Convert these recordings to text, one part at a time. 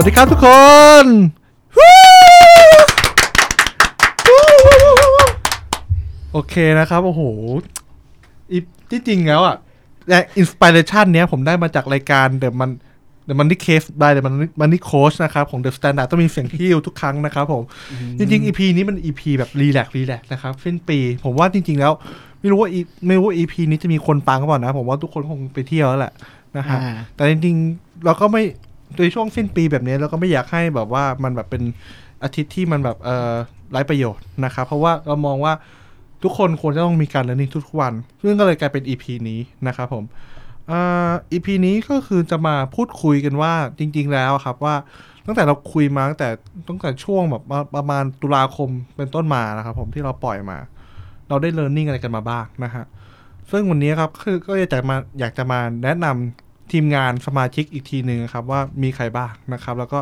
สวัสดีครับทุกคนโอเคนะครับ โอ้โหอีที่จริงแล้วอะแต่ inspiration เนี้ยผมได้มาจากรายการ The Man The Money Case by The Money Money Coach นะครับ ของ The Standard ต้องมีเสียงฮิ้วทุกครั้งนะครับผม จริงๆ EP นี้มัน EP แบบ relax relax นะครับสิ้นปี ผมว่าจริง ๆ แล้ว ไม่รู้ว่า E- ไม่รู้ว่า EP นี้จะมีคนฟังเขาบอกนะ ผมว่าทุกคนคงไปเที่ยวแล้วแหละนะฮะอ่าแต่จริงๆเราก็ไม่ โดยช่วงสิ้นปีแบบนี้เราก็ไม่อยากให้แบบว่ามันแบบเป็นอาทิตย์ที่มันแบบเอ่อไร้ประโยชน์นะครับ เพราะว่าเรามองว่าทุกคนควรจะต้องมีการเรียนรู้ทุกวัน ซึ่งก็เลยกลายเป็น EP นี้นะครับผมอ่อ EP นี้ก็คือจะมาพูดคุยกันว่าจริง ๆ แล้วครับว่าตั้งแต่เราคุยมาตั้งแต่ตั้งแต่ช่วงแบบประมาณตุลาคมเป็นต้นมานะครับผมที่เราปล่อยมา เราได้ learning อะไรกันมาบ้างนะฮะซึ่งวันนี้ครับคือก็อยากจะมาอยากจะมาแนะนำ ทีมงานสมาชิกอีกทีหนึ่งครับ ว่ามีใครบ้างนะครับ แล้วก็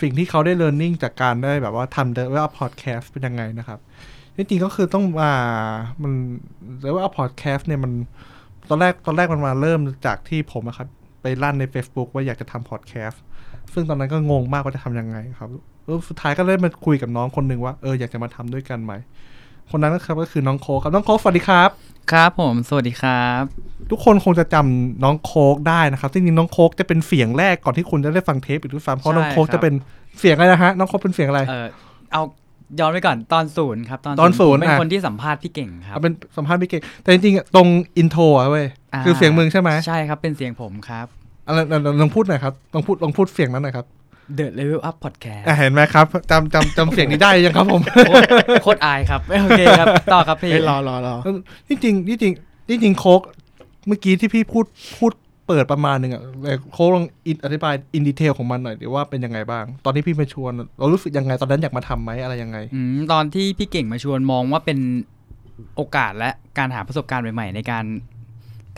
สิ่งที่เขาได้ learning จากการได้แบบว่าทำ The Well Podcast เป็นยังไงนะครับจริงๆก็คือต้องมามัน The Well Podcast เนี่ยมันตอนแรกตอนแรกมันมาเริ่มจากที่ผมนะครับ ไปลั่นใน Facebook ว่าอยากจะทำ podcast ซึ่งตอนนั้นก็งงมากว่าจะทำยังไงครับสุดท้ายก็เลยมาคุยกับน้องคนหนึ่งว่าเอออยากจะมาทำด้วยกันไหมคนนั้นนะครับก็คือน้องโคครับน้องโคสวัสดีครับ ครับผมสวัสดีครับ ทุกคนคงจะจำน้องโคกได้นะครับจริงๆน้องโคกจะเป็นเสียงแรกก่อนที่คุณจะได้ฟังเทปอีกด้วยซ้ำเพราะน้องโคกจะเป็นเสียงอะไรนะฮะน้องโคกเป็นเสียงอะไรเออเอาย้อนไปก่อนตอนศูนย์ครับ ตอนตอนศูนย์ผมเป็นอะคนที่สัมภาษณ์พี่เก่งครับเอาเป็นสัมภาษณ์ไม่เก่ง แต่จริงๆอะตรงอินโทรอะเว้ยอ่าคือเสียงมึงใช่ไหมใช่ครับเป็นเสียงผมครับอะไรลองลองพูดหน่อยครับลองพูดลองพูดเสียงนั้นหน่อยครับ The Level Up Podcast อะเห็นไหมครับจำจำจำเสียงนี้ได้ยังครับผม โคตรโคตรอายครับ โอเคครับ ต่อครับพี่เฮ้ยรอรอรอที่จริงที่จริงที่จริงโคกเมื่อกี้ที่พี่พูดพูดเปิดประมาณหนึ่งอะแต่โคกลอง in อธิบาย in detail ของมันหน่อยดีว่าเป็นยังไงบ้าง ตอนที่พี่มาชวน เรารู้สึกยังไงตอนนั้นอยากมาทำไหมอะไรยังไงอืมตอนที่พี่เก่งมาชวนมองว่าเป็นโอกาสและการหาประสบการณ์ใหม่ๆในการ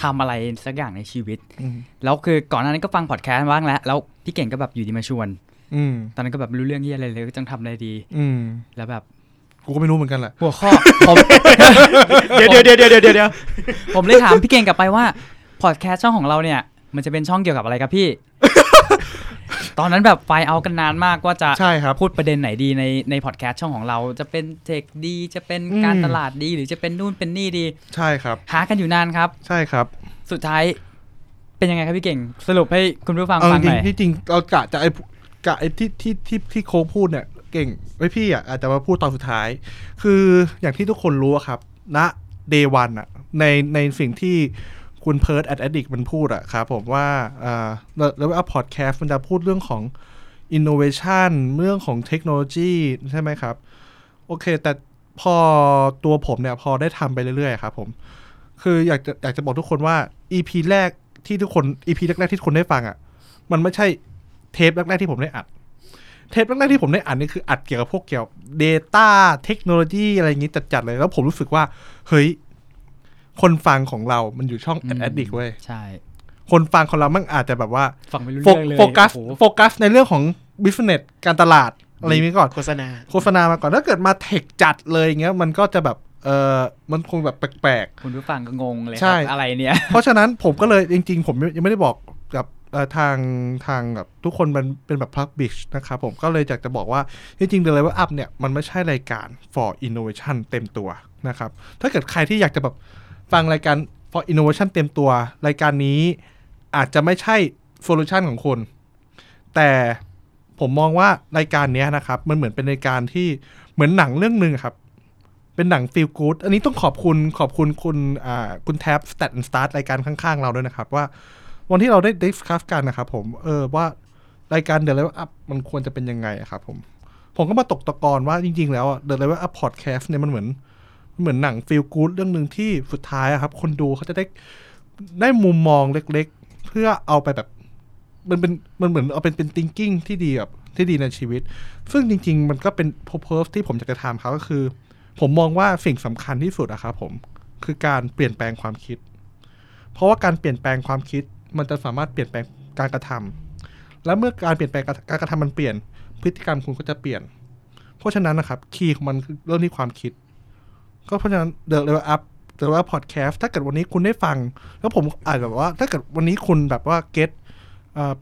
ทำอะไรสักอย่างในชีวิตอืมแล้วคือก่อนหน้านั้นก็ฟังพอดแคสต์บ้างแล้ว แล้วพี่เก่งก็แบบอยู่ดีมาชวนอืมตอนนั้นก็แบบไม่รู้เรื่องที่อะไรเลยก็จังทำอะไรดี อืมแล้วแบบ กูก็ไม่รู้เหมือนกันแหละ หัวข้อผมเดี๋ยวเดี๋ยวเดี๋ยวเดี๋ยวเดี๋ยวเดี๋ยวผมเลยถามพี่เก่งกลับไปว่าพอดแคสต์ช่องของเราเนี่ย มันจะเป็นช่องเกี่ยวกับอะไรครับพี่ ตอนนั้นแบบไฟเอากันนานมากว่าจะใช่ครับพูดประเด็นไหนดีในในพอดแคสต์ช่องของเราจะเป็นเทคดีจะเป็นการอืมตลาดดีหรือจะเป็นนู่นเป็นนี่ดี ใช่ครับ หากันอยู่นานครับ ใช่ครับ สุดท้ายเป็นยังไงครับพี่เก่ง สรุปให้คุณผู้ฟังเอาฟังจหริงน่อยที่จริงเรากะจะไอ้กะไอ้ที่ที่ที่ที่โคกพูดเนี่ยเก่งไว้พี่อะอาจจะมาพูดตอนสุดท้าย คืออย่างที่ทุกคนรู้อะครับณเดวันอะในในสิ่งที่ คุณเพิร์ดแอดดิกมันพูดอะครับผมว่าอ่าแล้วว่าพอดแคสต์มันจะพูดเรื่องของ innovation เรื่องของเทคโนโลยีใช่ไหมครับ โอเค แต่พอตัวผมเนี่ยพอได้ทำไปเรื่อยๆครับผม คืออยากจะอยากจะบอกทุกคนว่า EP แรกที่ทุกคน EP แรกๆที่ทุกคนได้ฟังอะ่ะ มันไม่ใช่เทปแรกๆที่ผมได้อัด เทปแรกๆที่ผมได้อัดนี่คืออัดเกี่ยวกับพวกเกี่ยว Data เทคโนโลยีอะไรอย่างงี้จัดๆเลย แล้วผมรู้สึกว่า เฮ้ย คนฟังของเรามันอยู่ช่องอืมแอดดิกเว้ยใช่ คนฟังของเรามันอาจจะแบบว่าฟังไม่รู้โฟเรื่องเลยโฟกัสโอ้โหโฟกัสในเรื่องของ business การตลาดอะไรอย่างนี้ก่อนโฆษณาโฆษณามาก่อนถ้าเกิดมา tech จัดเลยอย่างเงี้ยมันก็จะแบบเออมันคงแบบแปลกคุณผู้ฟังก็งงเลยคใช่รับอะไรเนี่ยๆเพราะฉะนั้นผมก็เลยจริง ๆ ผมยังไม่ได้บอกกับเอ่อทางทางแบบทุกคนมันเป็นแบบ publish นะครับผมก็เลยอยากจะบอกว่า จริงๆ The Level Up เนี่ย มันไม่ใช่รายการ for innovation เต็มตัวนะครับ ถ้าเกิดใครที่อยากจะแบบ ฟังรายการ for innovation เต็มตัว รายการนี้อาจจะไม่ใช่ solution ของคุณแต่ผมมองว่ารายการนี้นะครับ มันเหมือนเป็นรายการที่เหมือนหนังเรื่องหนึ่งครับ เป็นหนัง feel good อันนี้ต้องขอบคุณขอบคุณคุณคุณแท็บ stat and start รายการข้างๆ เราด้วยนะครับ ว่าวันที่เราได้ดิสคัสกันนะครับผมเออว่ารายการ The Level Up มันควรจะเป็นยังไงครับผม ผมก็มาตกตะกอนว่าจริง ๆ แล้วอะ The Level Up Podcast เนี่ยมันเหมือน เหมือนหนัง feel good เรื่องหนึ่งที่สุดท้ายอะครับ คนดูเขาจะได้ได้มุมมองเล็กๆ เพื่อเอาไปแบบ มันเป็นมันเหมือนเอาเป็นเป็น thinking ที่ดีแบบที่ดีในชีวิต ซึ่งจริง ๆ มันก็เป็น purpose ที่ผมอยากจะทำเขาก็คือ ผมมองว่าสิ่งสำคัญที่สุดอะครับผมคือการเปลี่ยนแปลงความคิด เพราะว่าการเปลี่ยนแปลงความคิด มันจะสามารถเปลี่ยนแปลงการกระทำและเมื่อการเปลี่ยนแปลงการกระทำมันเปลี่ยน พฤติกรรมคุณก็จะเปลี่ยน เพราะฉะนั้นนะครับคีย์ของมันคือเรื่องที่ความคิด ก็เพราะฉะนั้นเด e เลเวลอัพเด e ว่าพอดแคสต์ถ้าเกิดวันนี้คุณได้ฟัง แล้วผมอาจแบบว่า ถ้าเกิดวันนี้คุณแบบว่าเก็ต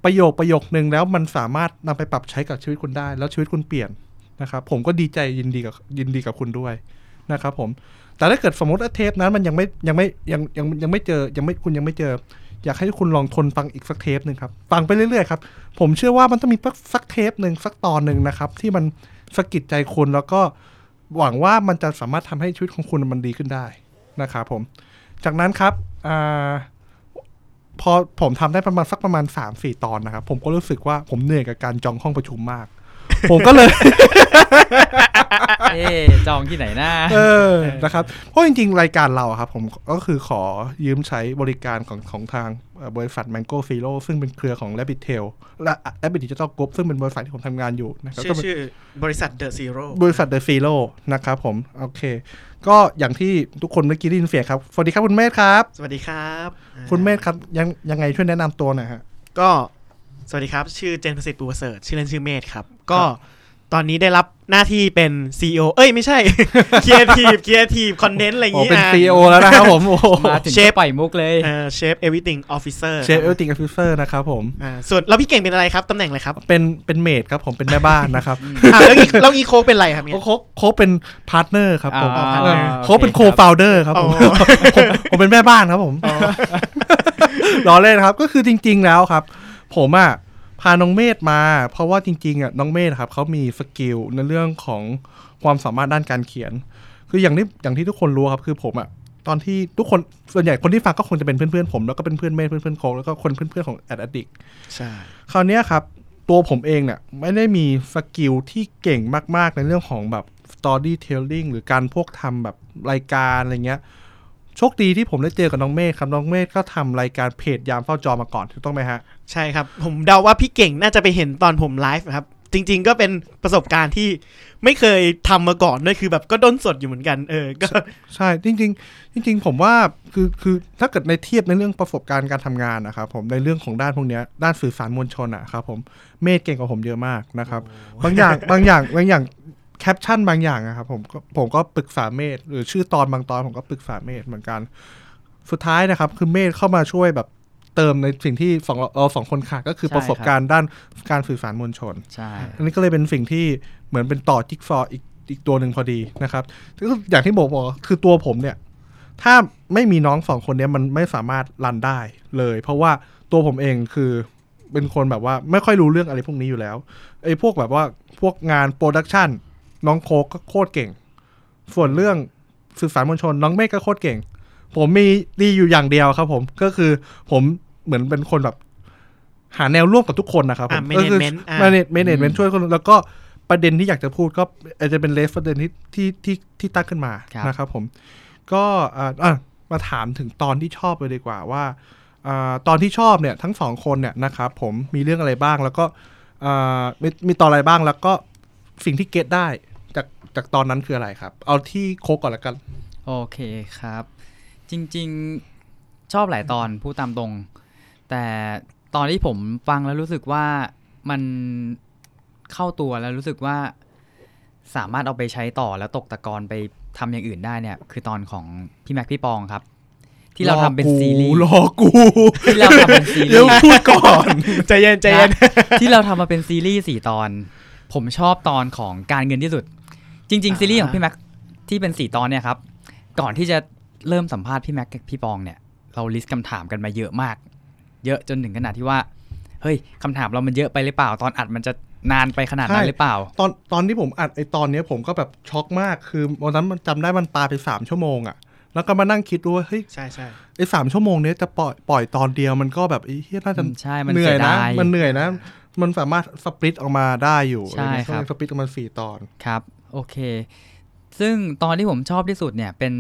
ประโยคประโยคนึงแล้วมันสามารถนำไปปรับใช้กับชีวิตคุณได้ แล้วชีวิตคุณเปลี่ยนนะครับผมก็ดีใจยินดีกับยินดีกับคุณด้วยนะครับผมแต่ถ้าเกิดสมมติว่าเทปนั้นมันยังไม่ยังไม่ยังยังยังไม่เจอยังไม่คุณยังไม่เจอ อยากให้คุณลองทนฟังอีกสักเทปหนึ่งครับฟังไปเรื่อยๆครับผมเชื่อว่ามันต้องมีสักเทปหนึ่งสักตอนหนึ่งนะครับ ที่มันสะกิดใจคุณแล้วก็ หวังว่ามันจะสามารถทำให้ชีวิตของคุณมันดีขึ้นได้นะครับผม จากนั้นครับอพอผมทำได้ประมาณสักประมาณ3าสี่ตอนนะครับ ผมก็รู้สึกว่าผมเหนื่อยกับการจองห้องประชุมมาก ผมก็เลย เอ๊ะจองที่ไหนนะเออ นะครับ เพราะจริง ๆ รายการเราอะครับ ผมก็คือขอยืมใช้บริการของของทางเอ่อบริษัท Mango f i l o ซึ่งเป็นเครือของ Rabbit Tail และ Rabbit Digital Group ซึ่งเป็นบริษัทที่ผมทำงานอยู่นะครับชื่ก็อเป็น ชื่อบริษัทเดอะซีโร่บริษัท The f i l o นะครับผม โอเค ก็อย่างที่ทุกคนเมื่อกี้ได้ยินเสียงครับ สวัสดีครับคุณเมธครับ สวัสดีครับอ่าคุณเมธครับ ยังยังไงช่วยแนะนำตัวหน่อยฮะ ก็สวัสดีครับ ชื่อเจนประสิทธิ์ปูประเสริฐชื่อเล่นชื่อเมธครับ ก็ตอนนี้ได้รับหน้าที่เป็น CEO เอ้ยไม่ใช่ Creative Creative Content อะไรอย่างโอ้งี้เป็นอะ CEO แล้วนะครับผมโอ้โหมาถึงเชฟก็ปล่อยมุกเลยเอ่อ Chef Everything Officer เชฟเอลติงอฟิเซอร์นะครับผมอ่าส่วนแล้วพี่เก่งเป็นอะไรครับตำแหน่งอะไรครับ เป็นเป็นเมดครับผมเป็นแม่บ้านนะครับอ่าแล้วอีกแล้วอีโค้กเป็นอะไรครับเนี่ยโค้กโค้กเป็น partner ครับผมอ่าเออโอเคโค้กเป็น co ครับ founder ครับผมอ๋อผมผมเป็นแม่บ้านครับผมล้อเล่นครับก็คือจริง ๆ แล้วครับ ผมอะ พาน้องเมธมา เพราะว่าจริงๆอะน้องเมธครับเขามี skill ในเรื่องของความสามารถด้านการเขียน คืออย่างที่อย่างที่ทุกคนรู้ครับคือผมอะตอนที่ทุกคนส่วนใหญ่คนที่ฟังก็คงจะเป็นเพื่อนๆผมแล้วก็เป็นเพื่อนเมธเพื่อนๆโค้กแล้วก็คนเพื่อนๆของแอดดิกใช่คราวเนี้ยครับตัวผมเองเนี่ยไม่ได้มี skill ที่เก่งมากๆในเรื่องของแบบ storytelling หรือการพวกทำแบบรายการอะไรเงี้ย โชคดีที่ผมได้เจอกับน้องเมฆครับ น้องเมฆก็ทำรายการเพจยามเฝ้าจอมาก่อนถูกต้องไหมฮะ ใช่ครับ ผมเดาว่าพี่เก่งน่าจะไปเห็นตอนผมไลฟ์ครับ จริง ๆ ก็เป็นประสบการณ์ที่ไม่เคยทำมาก่อนด้วยคือแบบก็ด้นสดอยู่เหมือนกัน เออ ก็ ใช่จริง ๆ จริง ๆ ผมว่าคือคือถ้าเกิดในเทียบในเรื่องประสบการณ์การทำงานนะครับผมในเรื่องของด้านพวกเนี้ยด้านสื่อสารมวลชนอะครับผมเมฆเก่งกว่าผมเยอะมากนะครับ บางอย่างบางอย่างบางอย่าง แคปชั่นบางอย่างอะครับผมก็ผมก็ปรึกษาเมธหรือชื่อตอนบางตอนผมก็ปรึกษาเมธเหมือนกัน สุดท้ายนะครับ คือเมธเข้ามาช่วยแบบเติมในสิ่งที่สองเราสองคนขาดก็คือใช่ประสบการณ์ด้านการสื่อสารมวลชนใช่อันนี้ก็เลยเป็นสิ่งที่เหมือนเป็นต่อจิ๊กซอว์อีกอีกตัวหนึ่งพอดีนะครับก็อย่างที่บอกบอกคือตัวผมเนี่ย ถ้าไม่มีน้องสองคนเนี้ยมันไม่สามารถรันได้เลย เพราะว่าตัวผมเองคือเป็นคนแบบว่าไม่ค่อยรู้เรื่องอะไรพวกนี้อยู่แล้วไอ้พวกแบบว่าพวกงานโปรดักชัน น้องโคกก็โคตรเก่ง ส่วนเรื่องสื่อสารมวลชน น้องเมฆก็โคตรเก่ง ผมมีดีอยู่อย่างเดียวครับ ผมก็คือผมเหมือนเป็นคนแบบหาแนวร่วมกับทุกคนนะครับผมอ่าก็คือ management อ่า manage- management ช่วยคนแล้วก็ประเด็นที่อยากจะพูดก็อาจจะเป็นเลสประเด็นที่ที่ที่ที่ตั้งขึ้นมาครับนะครับผม ก็อ่าอะมาถามถึงตอนที่ชอบเลยดีกว่าว่าอ่าตอนที่ชอบเนี่ยทั้งสองคนเนี่ยนะครับผมมีเรื่องอะไรบ้างแล้วก็อ่ามีมีตอนอะไรบ้างแล้วก็สิ่งที่เก็ตได้ จากจากตอนนั้นคืออะไรครับ เอาที่โคกก่อนละกัน โอเคครับ จริงๆชอบหลายตอนพูดตามตรง แต่ตอนที่ผมฟังแล้วรู้สึกว่ามันเข้าตัวแล้วรู้สึกว่าสามารถเอาไปใช้ต่อแล้วตกตะกอนไปทำอย่างอื่นได้เนี่ย คือตอนของพี่แม็กพี่ปองครับ ที่เราทำเป็นซีรีส์รอกูที่เราทำเป็นซีรีเดี๋ยวส์พูดก่อนใจเย็นใจเย็นนะที่เราทำมาเป็นซีรีส์สี่ตอน ผมชอบตอนของการเงินที่สุด จริง ๆ ซีรีส์ของพี่แม็กที่เป็นสี่ตอนเนี่ยครับ ก่อนที่จะเริ่มสัมภาษณ์พี่แม็กกับพี่ปองเนี่ย เรา list คำถามกันมาเยอะมาก เยอะจนถึงขนาดที่ว่า เฮ้ยคำถามเรามันเยอะไปหรือเปล่า ตอนอัดมันจะนานไปขนาดนั้นใช่หรือเปล่า ตอนตอนที่ผมอัดไอตอนเนี้ยผมก็แบบช็อกมาก คือวันนั้นมันจำได้มันปาไปสามชั่วโมงอะแล้วก็มานั่งคิดดูว่าเฮ้ย ใช่ใช่ไอสามชั่วโมงเนี้ยจะปล่อยปล่อยตอนเดียวมันก็แบบไอ้เฮียน่าจะอืมใช่มันเหนื่อยนะ เสียดายมันเหนื่อยนะ มันสามารถ split ออกมาได้อยู่ใช่อะไเงี้ยครับ split ออกมาสี่ตอน ครับ โอเค ซึ่งตอนที่ผมชอบที่สุดเนี่ยเป็น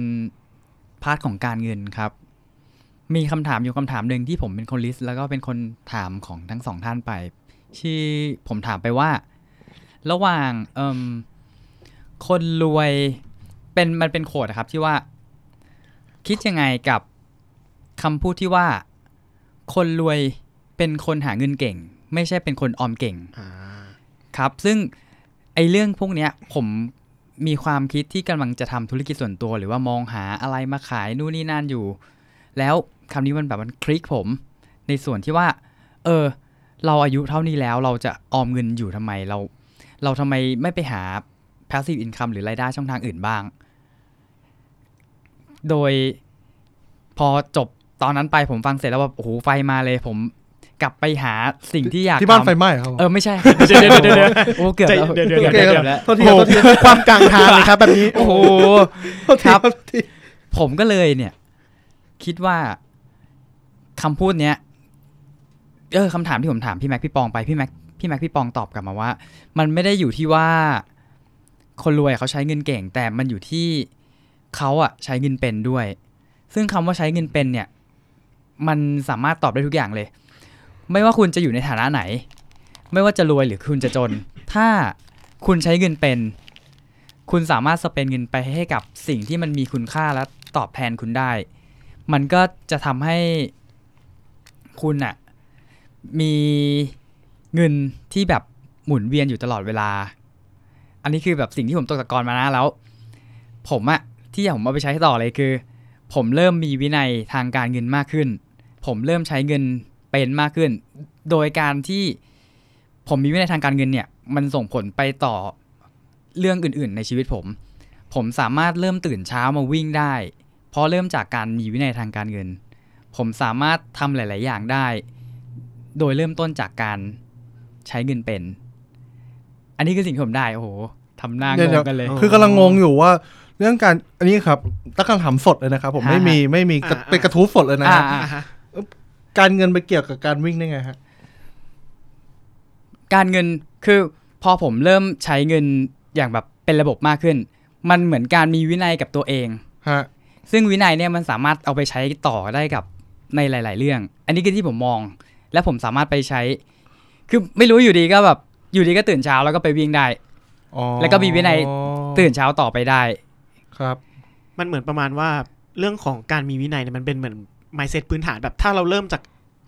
part ของการเงินครับ มีคำถามอยู่คำถามหนึ่งที่ผมเป็นคน list แล้วก็เป็นคนถามของทั้งสองท่านไป ที่ผมถามไปว่า ระหว่างเอิ่มคนรวยเป็นมันเป็น quote อะครับที่ว่า คิดยังไงกับคำพูดที่ว่า คนรวยเป็นคนหาเงินเก่ง ไม่ใช่เป็นคนออมเก่งอ่าครับ ซึ่ง ไอเรื่องพวกเนี้ยผมมีความคิดที่กำลังจะทำธุรกิจส่วนตัว หรือว่ามองหาอะไรมาขายนู่นนี่นั่นอยู่ แล้วคำนี้มันแบบมันคลิกผม ในส่วนที่ว่า เออ เราอายุเท่านี้แล้วเราจะออมเงินอยู่ทำไมเรา เราทำไมไม่ไปหา passive income หรือรายได้ช่องทางอื่นบ้าง โดยพอจบตอนนั้นไปผมฟังเสร็จแล้วแบบโอ้โหไฟมาเลยผม กลับไปหาสิ่งที่อยากที่บ้านทำไฟไหม้ครับเออไม่ใช่เดี๋ยวเดี๋ยวเดี๋ยวเดี๋ยวโอ้เกือบแล้วเดี๋ยวเดี๋ยวเกือบเดี๋ยวเกือบแล้วโทษทีครับโทษทีความกลางทางเลยครับแบบนี้โอ้โหโทษทีครับโทษทีผมก็เลยเนี่ย คิดว่าคำพูดเนี้ยเออคำถามที่ผมถามพี่แม็กพี่ปองไปพี่แม็กพี่แม็กพี่ปองตอบกลับมาว่า มันไม่ได้อยู่ที่ว่า คนรวยเขาใช้เงินเก่ง แต่มันอยู่ที่เขาอะใช้เงินเป็นด้วย ซึ่งคำว่าใช้เงินเป็นเนี่ย มันสามารถตอบได้ทุกอย่างเลย ไม่ว่าคุณจะอยู่ในฐานะไหน ไม่ว่าจะรวยหรือคุณจะจน ถ้าคุณใช้เงินเป็น คุณสามารถสเปนเงินไปให้กับสิ่งที่มันมีคุณค่าและตอบแทนคุณได้ มันก็จะทำให้คุณอะมีเงินที่แบบหมุนเวียนอยู่ตลอดเวลา อันนี้คือแบบสิ่งที่ผมตกตะกอนมานะแล้ว ผมอะที่ผมเอาไปใช้ต่อเลยคือ ผมเริ่มมีวินัยทางการเงินมากขึ้น ผมเริ่มใช้เงิน เป็นมากขึ้น โดยการที่ผมมีวินัยทางการเงินเนี่ย มันส่งผลไปต่อเรื่องอื่น ๆ ในชีวิตผม ผมสามารถเริ่มตื่นเช้ามาวิ่งได้ เพราะเริ่มจากการมีวินัยทางการเงิน ผมสามารถทำหลาย ๆ อย่างได้ โดยเริ่มต้นจากการใช้เงินเป็น อันนี้คือสิ่งที่ผมได้ โอ้โหทำหน้างเดี๋ยวงเดี๋ยวกันเลย คือกำลังงงอยู่ว่าเรื่องการอันนี้ครับตั้งคำถามสดเลยนะครับ ผมฮะไม่มีไม่มีกระอ่าเป็นกระทู้สดเลยนะ การเงินไปเกี่ยวกับการวิ่งได้ไงฮะ การเงินคือพอผมเริ่มใช้เงินอย่างแบบเป็นระบบมากขึ้น มันเหมือนการมีวินัยกับตัวเองฮะซึ่งวินัยเนี่ยมันสามารถเอาไปใช้ต่อได้กับในหลาย ๆ เรื่อง อันนี้คือที่ผมมอง และผมสามารถไปใช้ คือไม่รู้อยู่ดีก็แบบอยู่ดีก็ตื่นเช้าแล้วก็ไปวิ่งได้อ๋อแล้วก็มีวินัยตื่นเช้าต่อไปได้ ครับ มันเหมือนประมาณว่าเรื่องของการมีวินัยเนี่ยมันเป็นเหมือน mindset พื้นฐานแบบถ้าเราเริ่มจาก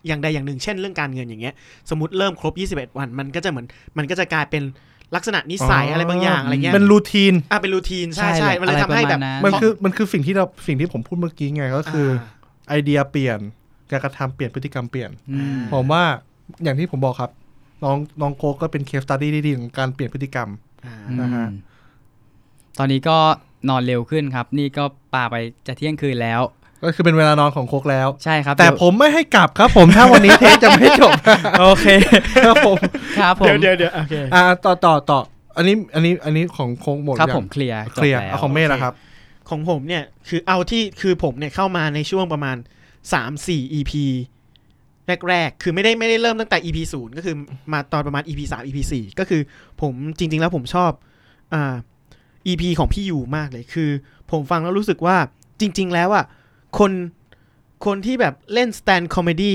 อย่างใดอย่างหนึ่ง เช่นเรื่องการเงินอย่างเงี้ย สมมติเริ่มครบ 21 วัน มันก็จะเหมือนมันก็จะกลายเป็นลักษณะนิสัยอ๋อออะไรบางอย่างอะไรเงี้ยเป็นรูทีนอะเป็นรูทีนใช่ใช่ใช่มันเลยอะไรทำให้แบบประมาณนั้นมันคือมันคือสิ่งที่เราสิ่งที่ผมพูดเมื่อกี้ไงก็คือาไอเดียเปลี่ยนการกระทำเปลี่ยนพฤติกรรมเปลี่ยนอืมผมว่าอย่างที่ผมบอกครับน้องน้องโกก็เป็นเคสตัดดี้ที่ดีของการเปลี่ยนพฤติกรรมอ่านะฮะอืมตอนนี้ก็นอนเร็วขึ้นครับ นี่ก็ปาไปจะเที่ยงคืนแล้ว ก็คือเป็นเวลานอนของโคกแล้ว ใช่ครับ แต่เดี๋ยวผมไม่ให้กลับครับผมถ้าวันนี้เทสจะไม่จบโอเคครับผมครับผมเดี๋ยวเดี๋ยวเดี๋ยวโอเคอ่าต่อต่อต่ออันนี้อันนี้อันนี้ของโคกหมดครับยังผมเคลียร์จเคบลียร์แล้วเอาของเมธนะครับ ของผมเนี่ยคือเอาที่คือผมเนี่ยเข้ามาในช่วงประมาณ3 4 EP แรกๆ คือไม่ได้ไม่ได้เริ่มตั้งแต่ EP ศูนย์ก็คือมาตอนประมาณ EP 3 EP 4ก็คือผมจริง ๆ แล้วผมชอบอ่า EP ของพี่ยูมากเลยคือ ผมฟังแล้วรู้สึกว่าจริง ๆ แล้วอะ คนคนที่แบบเล่น stand comedy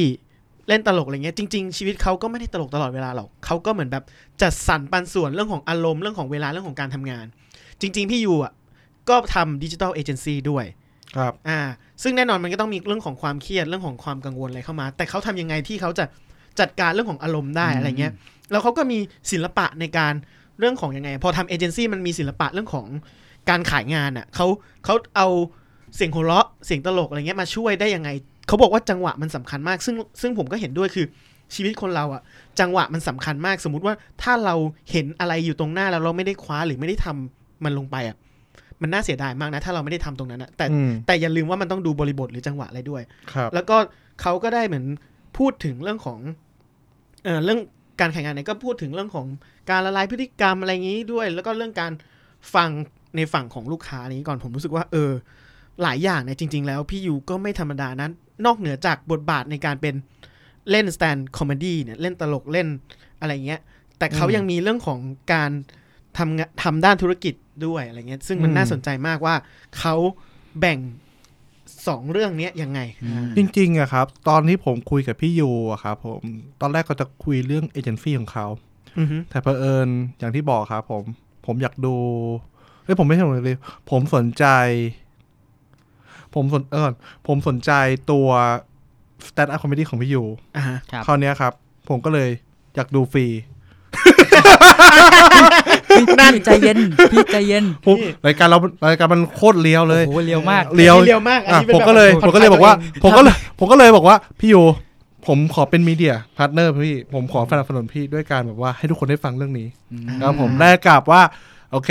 เล่นตลกอะไรเงี้ยจริง ๆ ชีวิตเขาก็ไม่ได้ตลกตลอดเวลาหรอกเขาก็เหมือนแบบจัดสรรปันส่วนเรื่องของอารมณ์เรื่องของเวลาเรื่องของการทำงาน จริง ๆ พี่ยูอะก็ทำดิจิทัลเอเจนซี่ด้วยครับอ่าซึ่งแน่นอนมันก็ต้องมีเรื่องของความเครียดเรื่องของความกังวลอะไรเข้ามา แต่เขาทำยังไงที่เขาจะจัดการเรื่องของอารมณ์ได้อะไรเงี้ยแล้วเขาก็มีศิลปะในการเรื่องของยังไง พอทำเอเจนซี่มันมีศิลปะเรื่องของการขายงานอะเขาเขาเอา เสียงหัวเราะเสียงตลกอะไรเงี้ยมาช่วยได้ยังไงเขาบอกว่าจังหวะมันสำคัญมาก ซึ่งซึ่งผมก็เห็นด้วยคือชีวิตคนเราอะจังหวะมันสำคัญมาก สมมุติว่าถ้าเราเห็นอะไรอยู่ตรงหน้าแล้วเราไม่ได้คว้าหรือไม่ได้ทำมันลงไปอะมันน่าเสียดายมากนะ ถ้าเราไม่ได้ทำตรงนั้นอะแต่อืมแต่อย่าลืมว่ามันต้องดูบริบทหรือจังหวะอะไรด้วยครับแล้วก็เขาก็ได้เหมือนพูดถึงเรื่องของเอ่อเรื่องการแข่งงานเนี่ยก็พูดถึงเรื่องของการละลายพฤติกรรมอะไรอย่างนี้ด้วย แล้วก็เรื่องการฟังในฝั่งของลูกค้านี้ก่อนผมรู้สึกว่า เออ หลายอย่างเนี่ยจริง ๆ แล้วพี่ยูก็ไม่ธรรมดานั้น นอกเหนือจากบทบาทในการเป็นเล่น stand comedy เนี่ยเล่นตลกเล่นอะไรเงี้ย แต่เขาอืมยังมีเรื่องของการทำงานทำด้านธุรกิจด้วยอะไรเงี้ย ซึ่งมันอืมน่าสนใจมากว่าเขาแบ่งสองเรื่องเนี้ยยังไงอืมจริงๆอะครับ ตอนที่ผมคุยกับพี่ยูอะครับผมตอนแรกก็จะคุยเรื่องเอเจนซี่ของเขาอือฮึแต่เผอิญอย่างที่บอกครับผมผมอยากดูเฮ้ยผมไม่ใช่ผมเลย ผมสนใจ ผมสนเออผมสนใจตัว s t a t up comedy ของพี่ยูอ่าฮะครับ คราวเนี้ยครับ ผมก็เลยอยากดูฟรีพี่ใจเย็น พี่ใจเย็นผมรายการเรารายการมันโคตรเลี้ยวเลย โอ้โหเร็วมาก เลี้ยวเร็วมากอันอะนี้เป็นผมแบบก็เลยผ่ผอนมก็เลยคลายบอกว่าตัวเองผมก็เลยผมก็เลยบอกว่าพี่ยูผมขอเป็นมีเดียพาร์ทเนอร์พี่ ผมขอสนับสนุนพี่ด้วยการแบบว่าให้ทุกคนได้ฟังเรื่องนี้อืมครับผมได้กลับว่า โอเค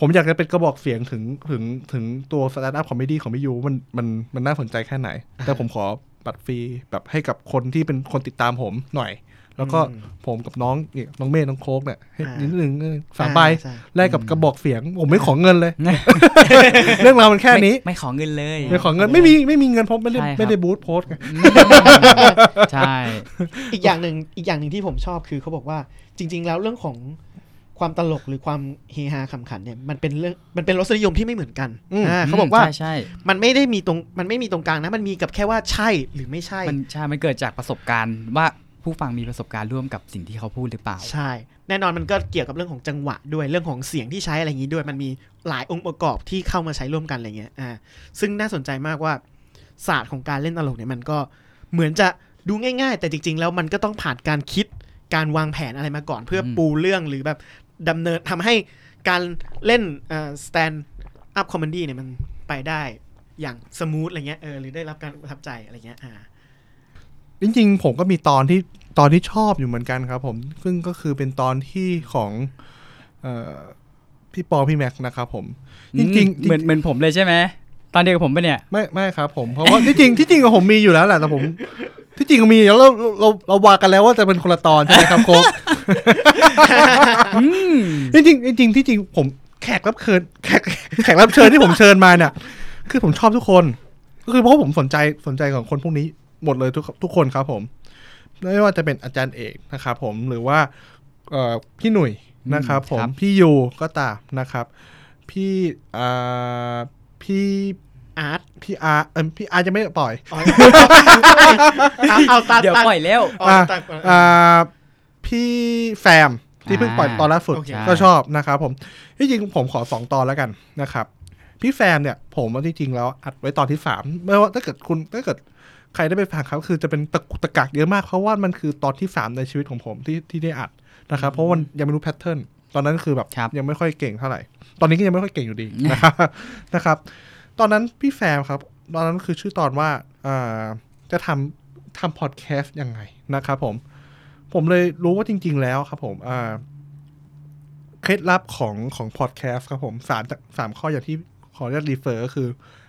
ผมอยากจะเป็นกระบอกเสียงถึงถึงถึงตัว stand up comedy ของพี่ยูมันมันมันน่าสนใจแค่ไหน แต่ผมขอบัตรฟรีแบบให้กับคนที่เป็นคนติดตามผมหน่อย แล้วก็อืมผมกับน้องเนี่ยน้องเมย์น้องโค้กเนี่ยให้อ่านินิดนึงเออสามใบใช่แลกกับกระบอกเสียง ผมไม่ขอเงินเลย เรื่องราวมันแค่นี้ ไม่ไม่ขอเงินเลย ไม่ขอเงินไม่มีไม่มีเงินเพราะไม่ได้ใช่ครับไม่ได้ boost post ไงใช่ อีกอย่างหนึ่งอีกอย่างหนึ่งที่ผมชอบคือเขาบอกว่าจริง ๆ แล้วเรื่องของ ความตลกหรือความเฮฮาขำขันเนี่ยมันเป็นเรื่องมันเป็นรสนิยมที่ไม่เหมือนกันอ่าเขาบอกว่าใช่ใช่มันไม่ได้มีตรงมันไม่มีตรงกลางนะ มันมีกับแค่ว่าใช่หรือไม่ใช่มันใช่มันเกิดจากประสบการณ์ว่าผู้ฟังมีประสบการณ์ร่วมกับสิ่งที่เขาพูดหรือเปล่า ใช่ แน่นอนมันก็เกี่ยวกับเรื่องของจังหวะด้วยเรื่องของเสียงที่ใช้อะไรอย่างนี้ด้วย มันมีหลายองค์ประกอบที่เข้ามาใช้ร่วมกันอะไรเงี้ยอ่าซึ่งน่าสนใจมากว่าศาสตร์ของการเล่นตลกเนี่ยมันก็เหมือนจะดูง่าย ๆ แต่จริง ๆ แล้วมันก็ต้องผ่านการคิดการวางแผนอะไรมาก่อนเพื่ออมปูเรื่องหรือแบบ ดำเนินทำให้การเล่น stand up comedy เนี่ยมันไปได้อย่าง smooth อะไรเงี้ยเออหรือได้รับการประทับใจอะไรเงี้ยอ่าจริงๆผมก็มีตอนที่ตอนที่ชอบอยู่เหมือนกันครับผมซึ่งก็คือเป็นตอนที่ของเอ่อพี่ปอพี่แม็กซ์นะครับผม จริงๆเหมือนเหมือนผมเลยใช่ไหม ตอนเดียวกับผมปะเนี่ย ไม่ไม่ครับผมเพราะว่าที่จริงที่จริงผมมีอยู่แล้วแหละแต่ผม ที่จริงก็มีแล้วเราเราเราวากันแล้วว่าจะเป็นคนละตอนใช่ไหมครับโค้กจริงๆจริงๆที่จริงผมแขกรับเชิญแขกแขกรับเชิญที่ผมเชิญมาเนี่ยคือผมชอบทุกคน ก็คือเพราะผมสนใจสนใจของคนพวกนี้หมดเลยทุกทุกคนครับผมไม่ว่าจะเป็นอาจารย์เอกนะครับผมหรือว่าเอ่อพี่หนุ่ยนะครับ ผมครับพี่ยูก็ตามนะครับ พี่อ่าพี่ อาร์ตพี่อาร์เออพี่อาร์จะไม่ปล่อยอ๋อเอาเอาตาเดี๋ยวตาปล่อยแล้วอ๋ออ่าตาอ่าพี่แซมที่เพิ่งปล่อยตอนล่าสุดโอเคก็ชอบนะครับผมที่จริงผมขอสองตอนแล้วกันนะครับพี่แซมเนี่ยผมว่าที่จริงแล้วอัดไว้ตอนที่สามไม่ว่าถ้าเกิดคุณถ้าเกิดใครได้ไปฟังครับคือจะเป็นตะกุกตะกักเยอะมากเพราะว่ามันคือตอนที่สามในชีวิตของผมที่ที่ได้อัดนะครับเพราะมันยังไม่รู้ pattern ตอนนั้นคือแบบครับยังไม่ค่อยเก่งเท่าไหร่ ตอนนี้ก็ยังไม่ค่อยเก่งอยู่ดีนะครับนะครับ ตอนนั้นพี่แซมครับ ตอนนั้นคือชื่อตอนว่าจะทำทำพอดแคสต์ยังไงนะครับผม ผมเลยรู้ว่าจริง ๆ แล้วครับผมเคล็ดลับของของพอดแคสต์ครับผมสามสามข้ออย่างที่ขออนุญาต refer ก็คือ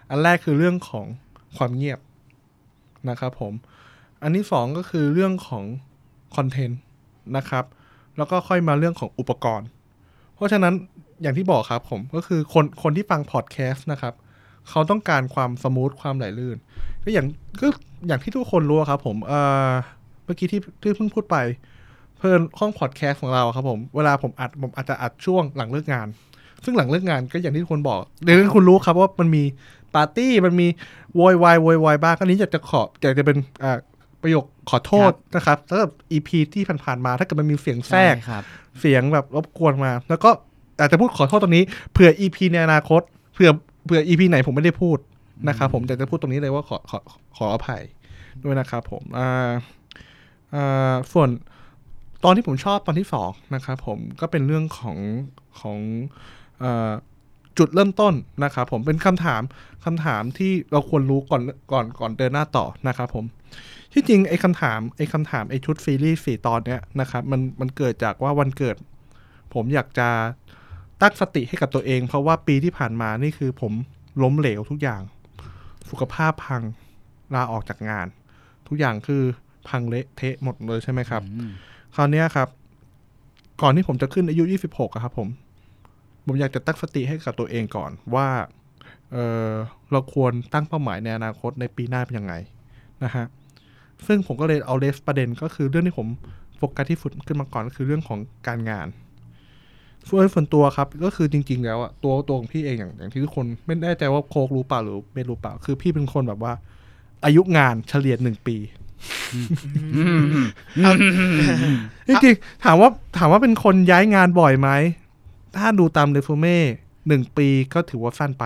อันแรกคือเรื่องของความเงียบนะครับผม อันที่สองก็คือเรื่องของ content นะครับ แล้วก็ค่อยมาเรื่องของอุปกรณ์ เพราะฉะนั้นอย่างที่บอกครับผมก็คือคนคนที่ฟังพอดแคสต์นะครับ เขาต้องการความ smooth ความไหลลื่น ก็อย่างก็อย่างที่ทุกคนรู้อะครับผมเอ่อเมื่อกี้ที่ที่เพิ่งพูดไปเพิ่นห้องพอดแคสต์ของเราครับผมเวลาผมอัดผมอาจจะอัดช่วงหลังเลิกงาน ซึ่งหลังเลิกงานก็อย่างที่ทุกคนบอกเดี๋ยวคุณรู้ครับว่ามันมีปาร์ตี้มันมีโวยวายโวยวายบ้างก็นี้อยากจะขออยากจะเป็นอ่าประโยคขอโทษนะครับสำหรับ EP ที่ผ่านๆมา ถ้าเกิดมันมีเสียงแทรกใช่ครับเสียงแบบรบกวนมา แล้วก็อาจจะพูดขอโทษตรงนี้เผื่อ EP ในอนาคตเผื่อ เผื่อ EP ไหนผมไม่ได้พูดนะครับผมแต่จะพูดตรงนี้เลยว่าขอขอขออภัยด้วยนะครับผมอ่าอ่าส่วนตอนที่ผมชอบตอนที่สองนะครับผมก็เป็นเรื่องของของอาจุดเริ่มต้นนะครับผมเป็นคำถามคำถามที่เราควรรู้ก่อนก่อนก่อนเดินหน้าต่อนะครับผมที่จริงไอ้คำถามไอ้คำถามไอ้ชุดซีรีส์สี่ตอนเนี้ยนะครับมันมันเกิดจากว่าวันเกิด ผมอยากจะ ตั้งสติให้กับตัวเอง เพราะว่าปีที่ผ่านมานี่คือผมล้มเหลวทุกอย่าง สุขภาพพังลาออกจากงาน ทุกอย่างคือพังเละเทะหมดเลยใช่ไหมครับอืมคราวเนี้ยครับ ก่อนที่ผมจะขึ้นอายุ 26อะครับผม ผมอยากจะตั้งสติให้กับตัวเองก่อนว่าเออเราควรตั้งเป้าหมายในอนาคตในปีหน้าเป็นยังไงนะฮะซึ่งผมก็เลยเอาเลสประเด็นก็คือเรื่องที่ผมโฟกัสที่สุดขึ้นมาก่อนก็คือเรื่องของการงาน ส่วนส่วนตัวครับ ก็คือจริง ๆ แล้วอะตัวตัวของพี่เองอย่างอย่างที่ทุกคนไม่แน่ใจว่าโคกรู้เปล่าหรือไม่รู้เปล่าคือพี่เป็นคนแบบว่า อายุงานเฉลี่ยหนึ่งปีจริงๆถามว่าถามว่าเป็นคนย้ายงานบ่อยไหม ถ้าดูตามเรซูเม่หนึ่งปีก็ถือว่าสั้นไป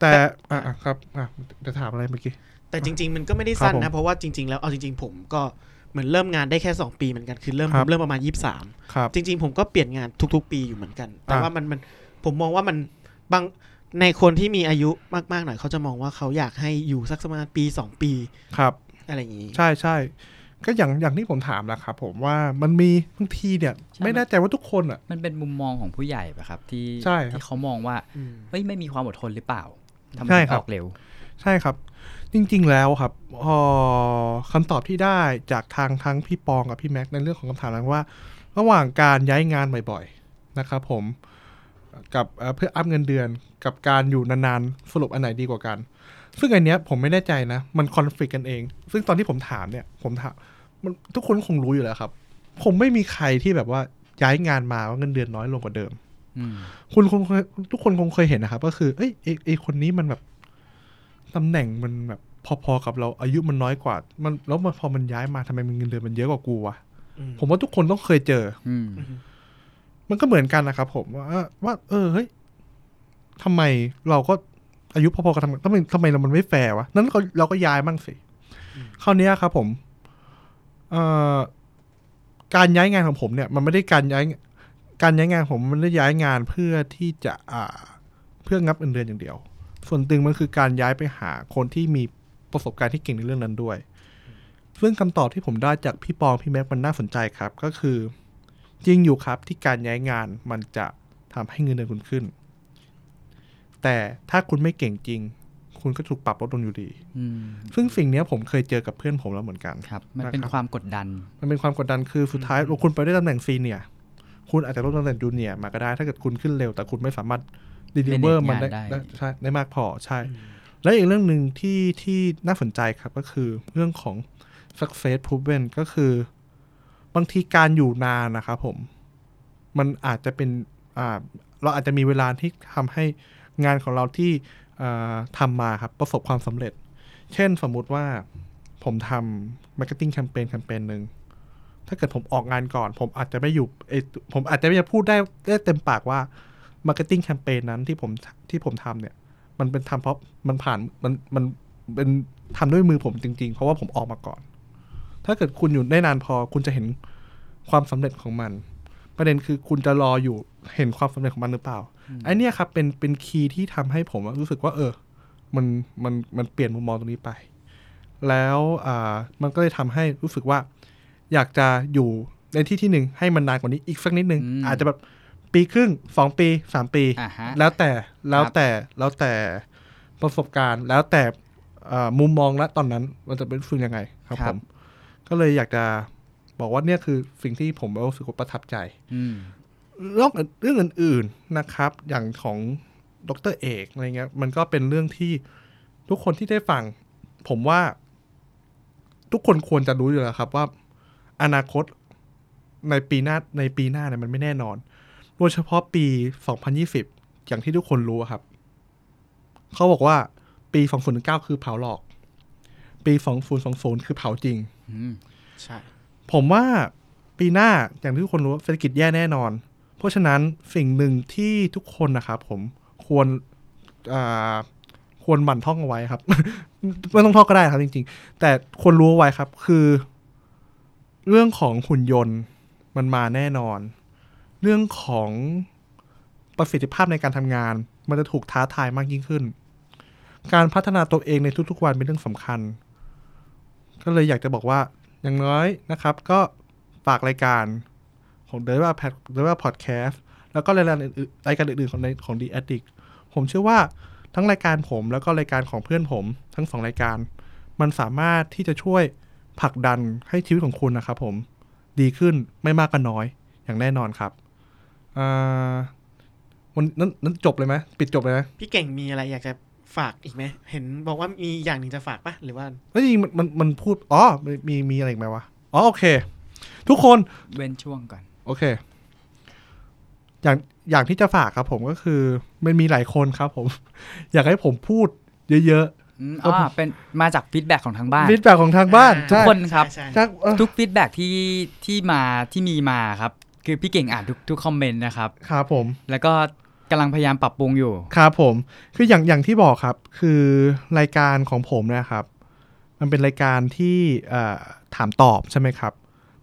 แต่อะอะครับอะจะถามอะไรเมื่อกี้แต่จริง ๆ มันก็ไม่ได้สั้นครับผมนะ เพราะว่าจริง ๆ แล้วเอาจริง ๆ ผมก็ เหมือนเริ่มงานได้แค่ 2 ปีเหมือนกันคือเริ่มคผรับมเริ่มประมาณ 23 ครับ จริง ๆ ผมก็เปลี่ยนงานทุก ๆ ปีอยู่เหมือนกัน แต่อะ ว่ามันมันผมมองว่ามันบางในคนที่มีอายุมากๆหน่อยเขาจะมองว่าเขาอยากให้อยู่สักประมาณปี 2 ปีครับ อะไรอย่างงี้ ใช่ใช่ก็อย่างอย่างที่ผมถามแหละครับผมว่ามันมีบางทีเนี่ย ใช่ ไม่แน่ใจว่าทุกคนอะ มันเป็นมุมมองของผู้ใหญ่ปะครับ ที่ใช่ครับที่เขามองว่าอืม เฮ้ยไม่มีความอดทนหรือเปล่าทำไมใช่ถึงครัอบ อกเร็ว ใช่ครับ จริงๆแล้วครับพอคำตอบที่ได้จากทางทั้งพี่ปองกับพี่แม็กซ์ในเรื่องของคำถามนั้นว่า ระหว่างการย้ายงานบ่อยๆนะครับผมกับเอ่อเพื่ออัพเงินเดือนกับการอยู่นานๆสรุปอันไหนดีกว่ากัน ซึ่งอันเนี้ยผมไม่แน่ใจนะ มันคอนฟ lict กันเอง ซึ่งตอนที่ผมถามเนี่ยผมถามมันทุกคนคงรู้อยู่แล้วครับ ผมไม่มีใครที่แบบว่าย้ายงานมาว่าเงินเดือนน้อยลงกว่าเดิมอืมคุณคงเคยทุกคนคงเคยเห็นนะครับ ก็คือเอ้ยไอ้ไอ้คนนี้มันแบบ ตำแหน่งมันแบบพอๆกับเราอายุมันน้อยกว่า มันแล้วมันพอมันย้ายมาทำไมมันเงินเดือนมันเยอะกว่ากูวะอืมผมว่าทุกคนต้องเคยเจอ อืม มันก็เหมือนกันนะครับผมว่าว่า เออเฮ้ยทำไมเราก็อายุพอๆกันทำไมทำไมทำไมเรามันไม่แฟร์วะนั้นเราเราก็ย้ายมั่งสิคราวเนี้ยครับ ผมเอ่อการย้ายงานของผมเนี่ย มันไม่ได้การย้าย การย้ายงานผมมันไม่ได้ย้ายงานเพื่อที่จะ อ่า เพื่องับเงินเดือนอย่างเดียว ส่วนตึงมันคือการย้ายไปหาคนที่มีประสบการณ์ที่เก่งในเรื่องนั้นด้วย ซึ่งคำตอบที่ผมได้จากพี่ปองพี่แม็กมันน่าสนใจครับ ก็คือ จริงอยู่ครับที่การย้ายงานมันจะทำให้เงินเดือนคุณขึ้น แต่ถ้าคุณไม่เก่งจริง คุณก็ถูกปรับลดลงอยู่ดีอืมซึ่งสิ่งเนี้ยผมเคยเจอกับเพื่อนผมแล้วเหมือนกันครับ มันเป็นนะครับความกดดัน มันเป็นความกดดันคือสุดท้ายคุณไปได้ตำแหน่งซีเนียร์คุณอาจจะลดตำแหน่งจูเนียร์มาก็ได้ถ้าเกิดคุณขึ้นเร็ว แต่คุณไม่สามารถ ดีลิเวอร์ Manage มันได้งานได้ได้ใช่ได้มากพอใช่ และอีกเรื่องหนึ่งที่ที่น่าสนใจครับก็คือเรื่องของ success proven ก็คือ บางทีการอยู่นานนะครับผม มันอาจจะเป็นอ่าเราอาจจะมีเวลาที่ทำให้งานของเราที่อ่าทำมาครับ ประสบความสำเร็จ เช่นสมมุติว่าผมทำ marketing campaign แคมเปญหนึ่งถ้าเกิดผมออกงานก่อน ผมอาจจะไม่อยู่เอยผมอาจจะไม่พูดได้ได้เต็มปากว่า marketing campaign นั้นที่ผมที่ผมทำเนี่ย มันเป็นทำเพราะมันผ่านมันมันเป็นทำด้วยมือผมจริง ๆ เพราะว่าผมออกมาก่อน ถ้าเกิดคุณอยู่ได้นานพอคุณจะเห็นความสำเร็จของมัน ประเด็นคือคุณจะรออยู่เห็นความสำเร็จของมันหรือเปล่าไอ้เนี่ยครับเป็นเป็นคีย์ที่ทำให้ผมรู้สึกว่า เออ มันมันมันเปลี่ยนมุมมองตรงนี้ไป แล้วอ่ามันก็เลยทำให้รู้สึกว่า อยากจะอยู่ในที่ที่หนึ่งให้มันนานกว่านี้อีกสักนิดนึงอืมอาจจะแบบ ปีครึ่งสองปีสามปีอ่าฮะแล้วแต่แล้วแต่แล้วแต่ประสบการณ์ แล้วแต่เอ่อมุมมองและตอนนั้นมันจะเป็นฝึกยังไงครับครัผบมก็เลยอยากจะบอกว่าเนี่ยคือสิ่งที่ผมรู้สึกว่าประทับใจอืมเรื่องอื่นเรื่องอื่น ๆนะครับ อย่างของดรเอกอะไรเงี้ย มันก็เป็นเรื่องที่ทุกคนที่ได้ฟัง ผมว่า ทุกคนควรจะรู้อยู่แล้วครับว่า อนาคตในปีหน้าในปีหน้าเนี่ยมันไม่แน่นอน โดยเฉพาะปี 2020 อย่างที่ทุกคนรู้อะครับ เขาบอกว่าปี 2019 คือเผาหลอก ปี 2020 คือเผาจริงอืมใช่ ผมว่าปีหน้าอย่างที่ทุกคนรู้เศรษฐกิจแย่แน่นอน เพราะฉะนั้นสิ่งหนึ่งที่ทุกคนนะครับผมควรอ่าควรหมั่นท่องเอาไว้ครับ ไม่ต้องท่องก็ได้ครับจริง ๆ แต่ควรรู้เอาไว้ครับ คือ เรื่องของหุ่นยนต์มันมาแน่นอน เรื่องของประสิทธิภาพในการทำงาน มันจะถูกท้าทายมากยิ่งขึ้น การพัฒนาตัวเองในทุกๆวันเป็นเรื่องสำคัญ ก็เลยอยากจะบอกว่าอย่างน้อยนะครับ ก็ฝากรายการของเดว่าแพดเดว่าพอดแคสต์แล้วก็รายการอื่นๆรายการอื่นๆของในของ The Addict ผมเชื่อว่าทั้งรายการผมแล้วก็รายการของเพื่อนผม ทั้งสองรายการ มันสามารถที่จะช่วยผลักดันให้ชีวิตของคุณนะครับผมดีขึ้นไม่มากก็น้อยอย่างแน่นอนครับ อ่าวันนั้นนั้นจบเลยไหมปิดจบเลยไหมพี่เก่งมีอะไรอยากจะฝากอีกไหม เห็นบอกว่ามีอย่างหนึ่งจะฝากปะหรือว่าแล้วจริงๆมันมันมันพูด อ๋อมีมีมีอะไรอีกไหมวะ อ๋อ โอเค ทุกคนเว้นช่วงก่อน โอเค อย่างอย่างที่จะฝากครับผมก็คือ มันมีหลายคนครับผม อยากให้ผมพูดเยอะอืมครับอ่าเป็นมาจาก feedback ของทางบ้านๆ feedback ของทางบ้านอ่าใช่ทุกคนครับใช่ใช่ใช่เออทุก feedback ที่ที่มาที่มีมาครับ คือพี่เก่งอ่านทุกทุกคอมเมนต์นะครับครับผม แล้วก็กำลังพยายามปรับปรุงอยู่ครับผม คืออย่างอย่างที่บอกครับ คือรายการของผมเนะครับ มันเป็นรายการที่เอ่อถามตอบใช่ไหมครับ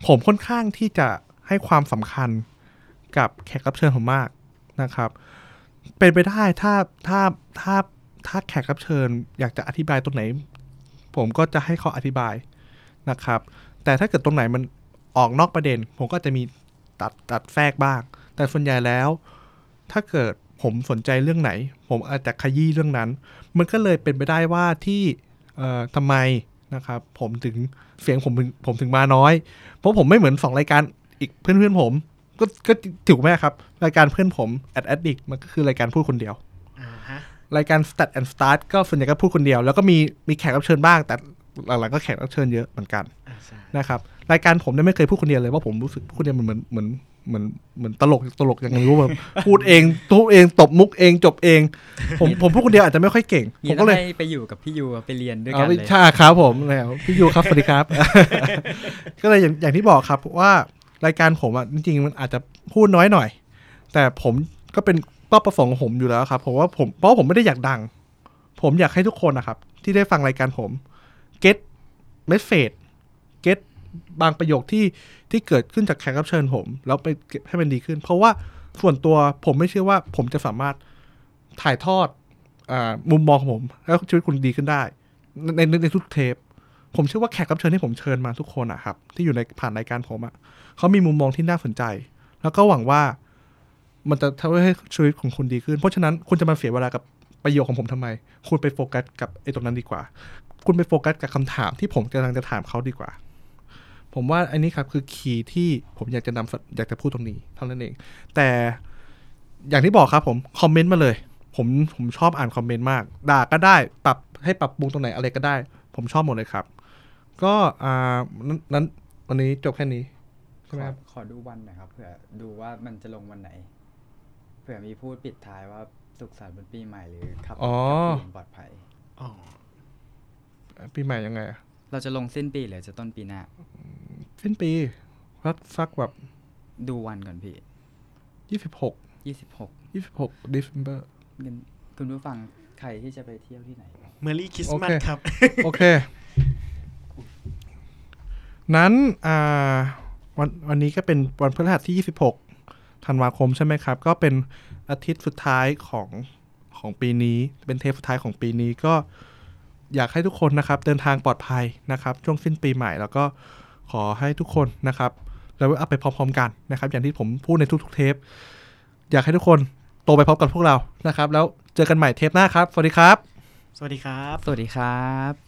ผมค่อนข้างที่จะให้ความสำคัญกับแขกรับเชิญผมมากนะครับ เป็นไปได้ถ้าถ้าถ้าถ้าแขกรับเชิญ อยากจะอธิบายตรงไหน ผมก็จะให้เขาอธิบายนะครับ แต่ถ้าเกิดตรงไหนมันออกนอกประเด็น ผมก็จะมี ตัดตัดแทรกบ้าง แต่ส่วนใหญ่แล้ว ถ้าเกิดผมสนใจเรื่องไหน ผมอาจจะขยี้เรื่องนั้น มันก็เลยเป็นไปได้ว่าที่เอ่อทำไมนะครับ ผมถึงเสียงผมถึงผมถึงมาน้อย เพราะผมไม่เหมือนสองรายการอีกเพื่อนๆผม ก็ก็ถูกไหมครับ รายการเพื่อนผม at addict มันก็คือรายการพูดคนเดียวอ่าฮะรายการ stat and start ก็ส่วนใหญ่ก็พูดคนเดียว แล้วก็มีมีแขกรับเชิญบ้าง แต่หลังๆก็แขกรับเชิญเยอะเหมือนกันอ่าใช่ นะครับรายการผมเนี่ยไม่เคยพูดคนเดียวเลยว่าผมรู้สึกพูดคนเดียวเหมือนเหมือนเหมือนเหมือนเหมือนตลกตลกอย่างไงรู้แบบพูดเองทุบเองตบมุกเองจบเอง ผมผมพูดคนเดียวอาจจะไม่ค่อยเก่งผนี่มต้ก็องเลยให้ไปอยู่กับพี่ยูไปเรียนด้วยอ๋กัอนเลยใช่ครับผมแล้วพี่ยูครับสวัสดีครับ ก็เลยอย่างอย่างที่บอกครับว่ารายการผมอะจริงๆมันอาจจะพูดน้อยหน่อย แต่ผมก็เป็นเป้าประสงค์ของผมอยู่แล้วครับผมว่าผมเพราะว่าผมไม่ได้อยากดัง ผมอยากให้ทุกคนนะครับ ที่ได้ฟังรายการผม get message get บางประโยคที่ที่เกิดขึ้นจากแขกรับเชิญผม แล้วไปเก็บให้มันดีขึ้น เพราะว่าส่วนตัวผมไม่เชื่อว่าผมจะสามารถถ่ายทอดอมุมมองของผม แล้วชีวิตคุณดีขึ้นได้ในในในทุกเทป ผมเชื่อว่าแขกรับเชิญที่ผมเชิญมาทุกคนอะครับ ที่อยู่ในผ่านรายการผมอะเขามีมุมมองที่น่าสนใจ แล้วก็หวังว่ามันจะทำให้ชีวิตของคุณดีขึ้น เพราะฉะนั้นคุณจะมาเสียเวลากับประโยคของผมทำไม คุณไปโฟกัสกับไอ้ตรงนั้นดีกว่า คุณไปโฟกัสกับคำถามที่ผมกำลังจะถามเขาดีกว่า ผมว่าอันนี้ครับคือคีย์ที่ผมอยากจะนำเสอยากจะพูดตรงนี้เท่านั้นเอง แต่อย่างที่บอกครับผมคอมเมนต์มาเลย ผมผมชอบอ่านคอมเมนต์มาก ด่าก็ได้ปรับให้ปรับปรุงตรงไหนอะไรก็ได้ ผมชอบหมดเลยครับ ก็อ่านั้นนั้นวันนี้จบแค่นี้ใช่ไหมขอครับขอดูวันหน่อยครับเผื่อดูว่ามันจะลงวันไหนเผื่อมีพูดปิดท้ายว่าสุขสันต์วันปีใหม่หรือขับอ๋อขับขี่ปลอดภัยอ๋อปีใหม่ยังไงอะเราจะลงสิ้นปีหรือจะต้นปีหน้า สิ้นปีสักสักแบบดูวันก่อนพี่ยี่สิบหกยี่สิบหกยี่สิบหก December งั้นคุณผู้ฟังใครที่จะไปเที่ยวที่ไหนเมอรี่คริสต์มาสโอเคครับ โอเค นั้นอ่าวันวันนี้ก็เป็นวันพฤหัสที่ 26ธันวาคมใช่ไหมครับ ก็เป็นอาทิตย์สุดท้ายของของปีนี้ เป็นเทปสุดท้ายของปีนี้ก็อยากให้ทุกคนนะครับ เดินทางปลอดภัยนะครับ ช่วงสิ้นปีใหม่แล้วก็ ขอให้ทุกคนนะครับเราอัพไปพร้อมๆกันนะครับ อย่างที่ผมพูดในทุกๆเทป อยากให้ทุกคนโตไปพร้อมกับพวกเรานะครับ แล้วเจอกันใหม่เทปหน้าครับ สวัสดีครับ สวัสดีครับ สวัสดีครับ